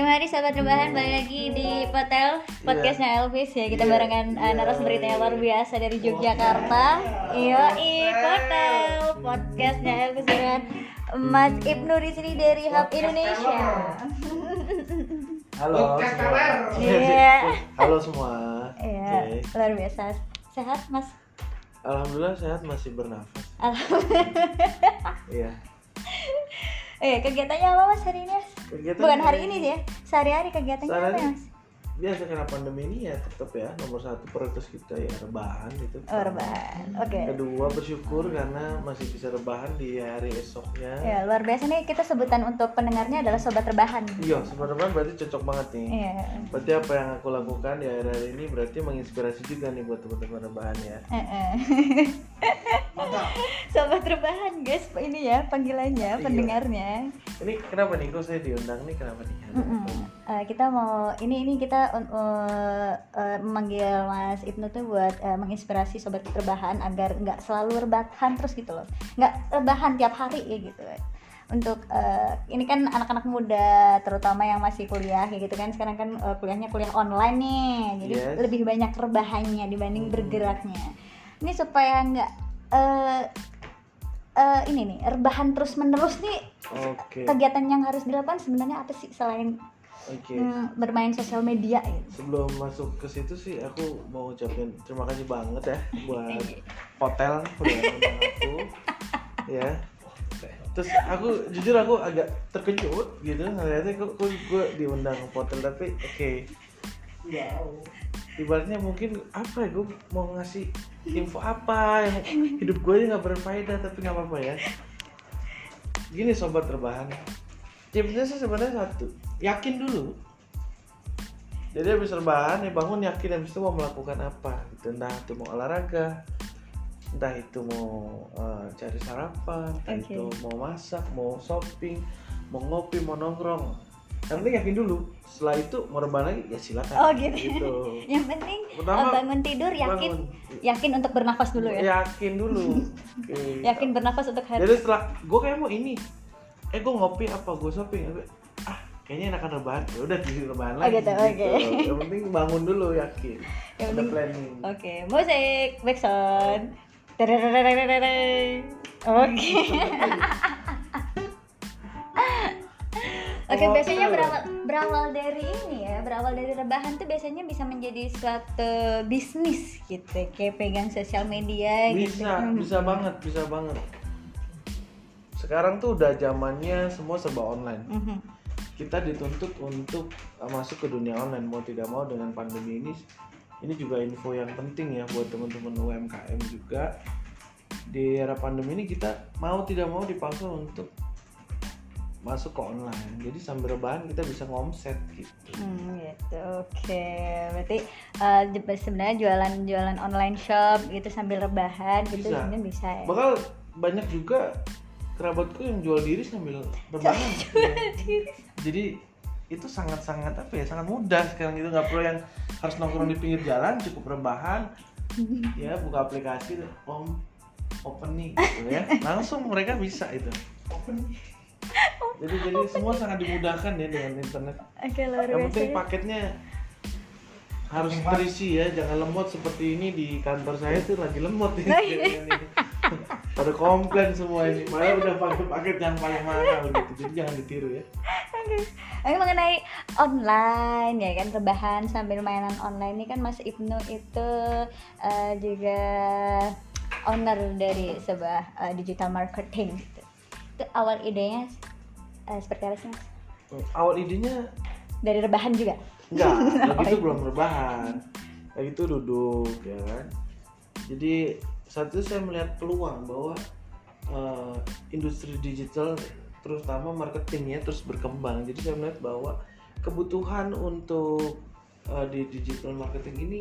Gimana nih sahabat rebahan balik lagi di Hotel podcastnya Elvis ya kita Iya. barengan uh, Iya. narasumber yang luar biasa dari Yogyakarta. Iya, Hotel podcastnya Elvis dengan Mas Ibnu di sini dari Hub Indonesia. Halo. Kabar. Iya. Halo semua. Iya, luar biasa. Sehat, Mas? Alhamdulillah sehat masih bernafas. Alhamdulillah. Iya. Eh, kegiatannya apa Mas hari ini? Kegiatan Bukan hari ini sih ya. Sehari-hari kegiatannya apa Sehari-hari. ya, Mas? Biasa karena pandemi ini ya tetap ya nomor satu prioritas kita ya rebahan gitu. Oh, rebahan. Oke. Kedua bersyukur karena masih bisa rebahan di hari esoknya. Ya, luar biasa nih kita sebutan untuk pendengarnya adalah sobat rebahan. Iya, sebenarnya berarti cocok banget nih. Iya. Berarti apa yang aku lakukan di akhir-akhir ini berarti menginspirasi juga nih buat teman-teman rebahan ya. Sobat rebahan, guys. Ini ya panggilannya, Iya. pendengarnya. Ini kenapa nih kok saya diundang nih kenapa nih? Eh, kita mau ini ini kita uh, uh, memanggil Mas Ibnu tuh buat uh, menginspirasi sobat rebahan agar nggak selalu rebahan terus gitu loh nggak rebahan tiap hari ya gitu untuk uh, ini kan anak-anak muda terutama yang masih kuliah ya gitu kan sekarang kan uh, kuliahnya kuliah online nih jadi Yes. lebih banyak rebahannya dibanding Hmm. bergeraknya ini supaya nggak uh, uh, ini nih rebahan terus menerus nih Oke. kegiatan yang harus dilakukan sebenarnya apa sih selain Oke. hmm, bermain sosial media gitu. Sebelum masuk ke situ sih aku mau ucapin terima kasih banget ya buat hotel udah aku ya. Terus aku jujur aku agak terkejut gitu ngeliatnya kok, gue diundang hotel tapi oke. Ibaratnya mungkin apa ya gue mau ngasih info apa yang hidup gue aja nggak berfaedah tapi nggak apa-apa ya. Gini sobat terbahan, tipsnya sih sebenarnya satu, yakin dulu. Jadi habis rebahan ya bangun yakin habis itu mau melakukan apa. Gitu. Entah itu mau olahraga entah itu mau eh, cari sarapan entah Oke. itu mau masak mau shopping mau ngopi mau nongkrong yang penting yakin dulu setelah itu mau rebahan lagi ya silakan Oh gitu. Yang penting Pertama, eh, bangun tidur yakin bangun. yakin untuk bernafas dulu ya. yakin dulu Oke. Yakin bernafas untuk hari. jadi setelah gue kayak mau ini eh gue ngopi apa gue shopping ah kayaknya enakan rebahan ya udah jadi rebahan Oh, lagi gitu, oke. yang penting bangun dulu yakin Yang ada planning Oke, musik backsound. Oke. Oke, Oh, biasanya berawal berawal dari ini ya, berawal dari rebahan tuh biasanya bisa menjadi suatu bisnis gitu, kayak pegang sosial media gitu. bisa bisa banget bisa banget. Sekarang tuh udah zamannya semua serba online. Mhm. kita dituntut untuk uh, masuk ke dunia online mau tidak mau dengan pandemi ini ini juga info yang penting ya buat teman-teman UMKM juga. Di era pandemi ini kita mau tidak mau dipaksa untuk masuk ke online jadi sambil rebahan kita bisa ngomset gitu Hmm, gitu. Oke, berarti eh, je- sebenarnya jualan-jualan online shop gitu sambil rebahan gitu Bisa. sebenarnya bisa ya. bakal banyak juga kerabatku yang jual diri sambil rebahan Ya. jadi itu sangat-sangat apa ya sangat mudah sekarang itu nggak perlu yang harus nongkrong di pinggir jalan cukup rebahan ya buka aplikasi om open nih gitu ya langsung mereka bisa itu jadi jadi semua sangat dimudahkan ya dengan internet. Oke, luar yang penting ya. paketnya harus terisi ya. Jangan lemot seperti ini di kantor saya tuh lagi lemot ya iya. ini. pada komplain semua ini. Malah udah pakai paket yang paling mahal gitu. Jadi jangan ditiru ya. Oke, mengenai online ya kan rebahan sambil mainan online ini kan Mas Ibnu itu eh, juga owner dari sebuah eh, digital marketing gitu. Itu awal idenya eh, seperti apa sih Mas? awal idenya? Dari rebahan juga. enggak lagi itu belum rebahan. Lagi itu duduk ya kan? Jadi saat itu saya melihat peluang bahwa eh, industri digital terutama marketingnya terus berkembang. Jadi saya melihat bahwa kebutuhan untuk eh, di digital marketing ini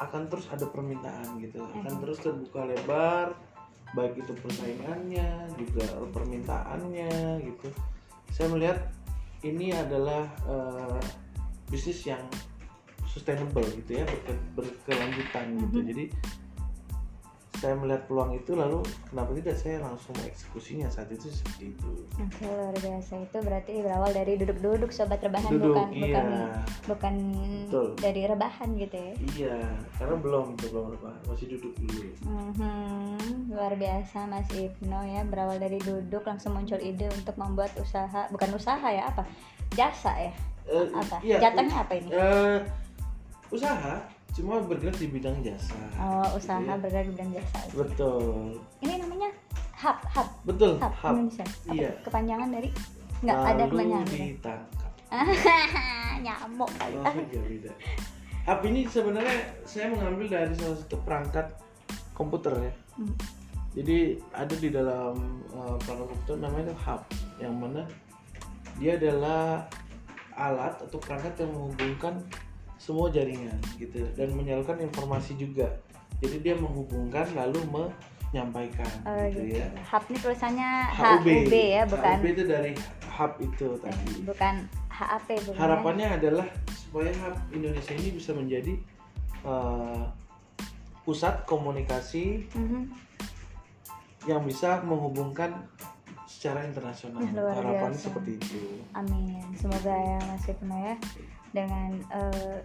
akan terus ada permintaan gitu. Akan Mhm. terus terbuka lebar baik itu persaingannya juga permintaannya gitu saya melihat ini adalah eh, bisnis yang sustainable gitu ya berke- berkelanjutan gitu Mhm. jadi saya melihat peluang itu lalu kenapa tidak saya langsung mengeksekusinya saat itu seperti itu Oke luar biasa. Itu berarti berawal dari duduk-duduk sobat rebahan Duduk, bukan iya. bukan bukan Betul. dari rebahan gitu ya. iya karena belum belum rebahan. Masih duduk dulu. Mhm, luar biasa Mas Ibnu ya. Berawal dari duduk langsung muncul ide untuk membuat usaha bukan usaha ya apa? Jasa ya? Eh, apa? iya, jatuhnya apa ini? eh, usaha cuma bergerak di bidang jasa. Oh usaha Iya. bergerak di bidang jasa. Betul. Ini namanya hub hub. Betul hub, hub. Indonesia. Apa Iya. kepanjangan dari nggak ada kepanjangan gitu? ditangkap. Nyamuk kali. Oh iya beda. Hub ini sebenarnya saya mengambil dari salah satu perangkat komputer ya. Hmm. jadi ada di dalam uh, perangkat komputer namanya hub yang mana dia adalah alat atau perangkat yang menghubungkan semua jaringan gitu dan menyalurkan informasi juga jadi dia menghubungkan lalu menyampaikan Oh, gitu gitu. ya Hub ini tulisannya HUB HUB ya, bukan HUB itu dari hub itu tadi bukan HAP bukan ya? harapannya adalah supaya hub Indonesia ini bisa menjadi uh, pusat komunikasi Mhm. yang bisa menghubungkan secara internasional. Ya, luar Harapannya biasa. seperti itu. Amin. Semoga ya Mas Ibnu ya dengan eh,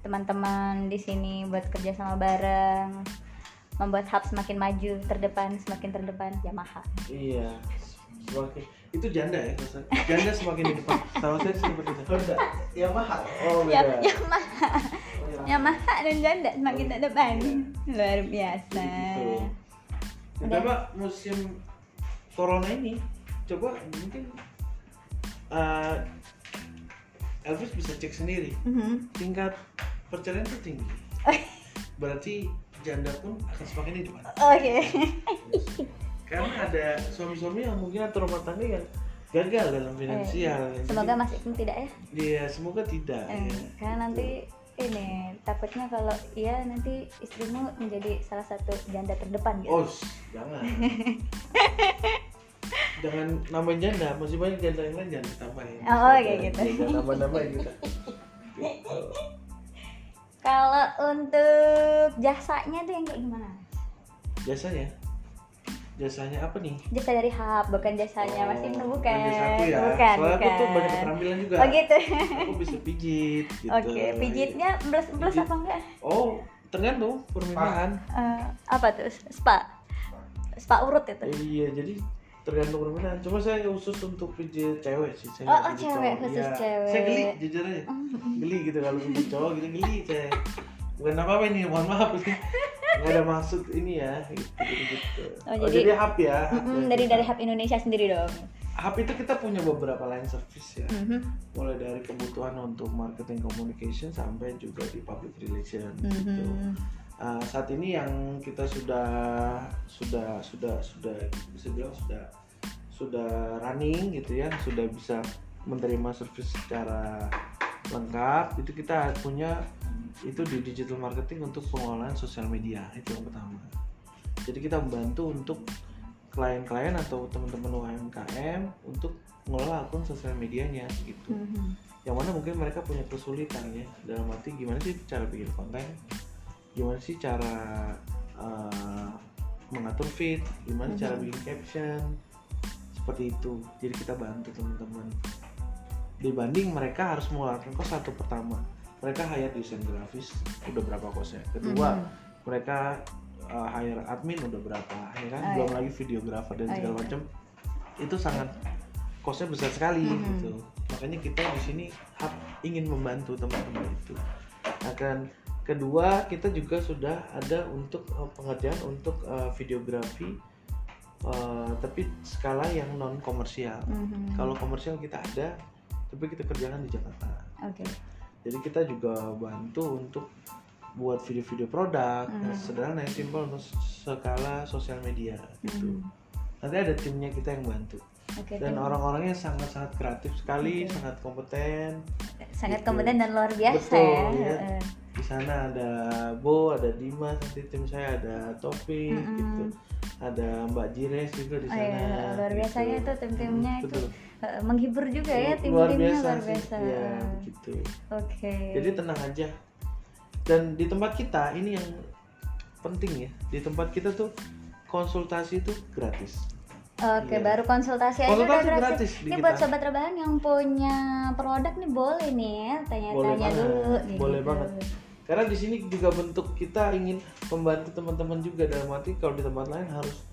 teman-teman di sini buat kerja sama bareng membuat hub semakin maju terdepan semakin terdepan Yamaha. Iya. Semakin itu janda ya, Mas? Janda semakin di depan. Sama saya seperti itu. Honda Yamaha Oh, Ya, beda. Yamaha, Yamaha dan janda semakin terdepan. Luar biasa. Udah. Coba musim corona ini, coba mungkin uh, Elvis bisa cek sendiri Mhm. tingkat perceraian itu tinggi. Berarti janda pun akan semakin di depan. Oke. Karena ada suami-suami yang mungkin atau rumah tangga yang gagal dalam finansial. Eh, Semoga Mas Ibnu tidak ya. Iya, semoga tidak. Eh, ya. karena nanti ini takutnya kalau iya nanti istrimu menjadi salah satu janda terdepan gitu. Oh, jangan. jangan nambahin janda, masih banyak janda yang lain jangan ditambahin. Oh, kayak gitu. Jangan juga. Gitu. Kalau untuk jasanya tuh yang kayak gimana? Jasanya? Jasanya apa nih? Jasa dari hub, bukan jasanya Mas Ibnu bukan. jasa aku ya. Bukan, Soalnya aku tuh bukan. banyak keterampilan juga. Oh gitu. Aku bisa pijit gitu. Oke, pijitnya belas-belas Pijit. apa enggak? Oh, tergantung permintaan. Eh, apa tuh? Spa. Spa urut itu. Iya, jadi tergantung permintaan. Cuma saya khusus untuk pijit cewek sih. Oh, Saya oh, pijit cewek, cowok. khusus Iya. cewek. Saya geli, jujur aja. Geli gitu kalau pijit cowok gitu geli saya. Bukan apa-apa ini, mohon maaf ini. Nggak ada maksud ini ya, gitu, gitu, gitu. Oh, Oh, jadi- jadi, hub ya. hub ya dari kita. dari hub Indonesia sendiri dong. hub itu kita punya beberapa line service ya. Mhm. Mulai dari kebutuhan untuk marketing communication sampai juga di public relation gitu. Uh, saat ini yang kita sudah sudah sudah sudah bisa bilang sudah sudah running gitu ya sudah bisa menerima service secara lengkap itu kita punya itu di digital marketing untuk pengelolaan sosial media itu yang pertama. Jadi kita membantu untuk klien-klien atau teman-teman UMKM untuk mengelola akun sosial medianya gitu. Mhm. yang mana mungkin mereka punya kesulitan ya dalam arti gimana sih cara bikin konten gimana sih cara uh, mengatur feed gimana cara Mhm. bikin caption seperti itu jadi kita bantu teman-teman dibanding mereka harus mengeluarkan kos satu pertama mereka hire desain grafis udah berapa kosnya kedua Mhm. mereka uh, hire admin udah berapa ya kan Oh, belum iya. lagi videografer dan Oh, segala iya. macam itu sangat kosnya besar sekali Mhm. gitu makanya kita di sini ingin membantu teman-teman itu akan kedua kita juga sudah ada untuk uh, pengerjaan untuk uh, videografi uh, tapi skala yang non komersial Mhm. kalau komersial kita ada tapi kita kerjakan di Jakarta Oke. jadi kita juga bantu untuk buat video-video produk Mhm. yang sederhana yang simpel untuk skala sosial media gitu Mhm. nanti ada timnya kita yang bantu Oke. dan orang-orangnya sangat-sangat kreatif sekali Oke. sangat kompeten sangat gitu. kompeten dan luar biasa Betul, ya. ya. Di sana ada Bo ada Dimas nanti tim saya ada Topik Mm-mm. gitu ada Mbak Jires juga di Oh sana iya, luar biasa ya gitu. tuh tim-timnya Mm, itu eh, menghibur juga ya luar tim-timnya biasa luar sih. biasa. ya begitu Oke. jadi tenang aja dan di tempat kita ini yang penting ya di tempat kita tuh konsultasi itu gratis Oke, Iya. baru konsultasi aja Konsultasi udah gratis gratis. di Ini kita. buat sobat rebahan yang punya produk nih boleh nih ya, tanya-tanya dulu. boleh gitu. banget karena di sini juga bentuk kita ingin membantu teman-teman juga dalam arti kalau di tempat lain harus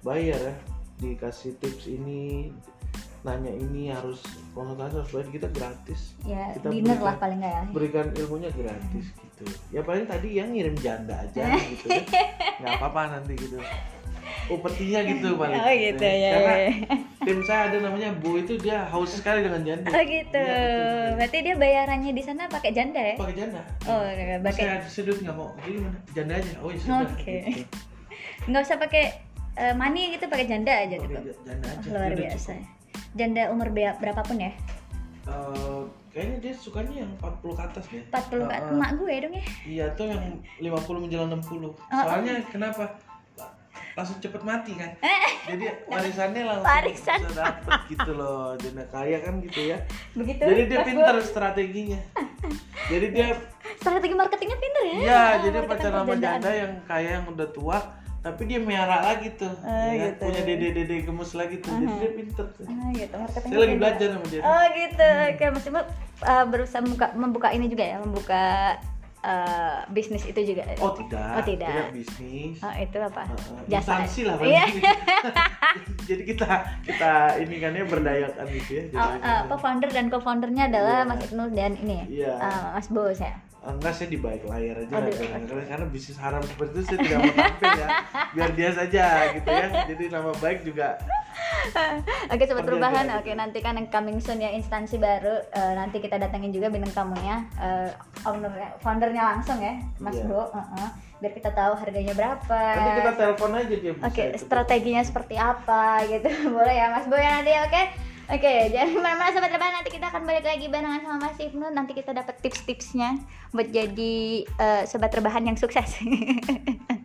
bayar ya. Dikasih tips ini nanya ini harus konsultasi harus bayar kita gratis. Ya, Kita dinner berikan- lah paling nggak ya. berikan ilmunya gratis gitu. Ya paling tadi yang ngirim janda aja gitu ya nggak apa-apa nanti gitu upetinya gitu paling Oh gitu ya. karena ya. tim saya ada namanya Bu itu dia haus sekali dengan janda Oh gitu. Iya, betul. Berarti dia bayarannya di sana pakai janda ya? pakai janda Oh, pakai saya sudut nggak mau jadi janda aja oh ya sudah Oke. gitu. nggak usah pakai eh, money gitu, pakai janda aja gitu. j- janda aja Luar Udah biasa. cukup. Janda umur be- berapapun ya? Eh, kayaknya dia sukanya yang 40 ke atas deh 40 kan? Heeh. Emak gue dong ya. iya tuh yang 50 menjelang 60 soalnya kenapa langsung cepet mati kan jadi warisannya langsung Warisan. bisa dapet gitu loh janda kaya kan gitu ya Begitu. jadi dia pinter strateginya jadi dia Strategi marketingnya pinter ya? Iya, Ah, jadi marketing pacaran sama janda yang kaya yang udah tua, tapi dia miara lagi tuh. Oh, ya kan? gitu. Punya dede-dede gemes lagi tuh. Jadi dia pinter tuh. Ah, gitu, marketingnya Saya lagi belajar sama dia. Oh gitu, oke Mas Ibu uh, berusaha membuka, membuka ini juga ya, membuka uh, bisnis itu juga. Oh tidak. Oh, tidak. bisnis. Oh, itu apa? Uh, uh, Jasa. instansi lah Iya. Jadi kita kita ini kan ya berdayakan gitu ya. Oh, uh, apa founder dan co-foundernya adalah Iya. Mas Ibnu dan ini ya, Iya. uh, Mas Bos ya. enggak saya di balik layar aja Oh, lah, karena, karena bisnis haram seperti itu saya tidak mau tampil ya biar dia saja gitu ya jadi nama baik juga Oke sobat perubahan, gitu. oke nanti kan yang coming soon ya instansi baru uh, nanti kita datangin juga bintang tamunya uh, ownernya, foundernya langsung ya, Mas Iya. Bo, uh-uh. biar kita tahu harganya berapa. nanti kita telepon aja dia Oke, itu. strateginya seperti apa gitu. Boleh ya Mas Boy nanti oke. Oke, jangan ke mana-mana sobat rebahan nanti kita akan balik lagi barengan sama Mas Ibnu nanti kita dapat tips-tipsnya buat jadi eh, sobat rebahan yang sukses.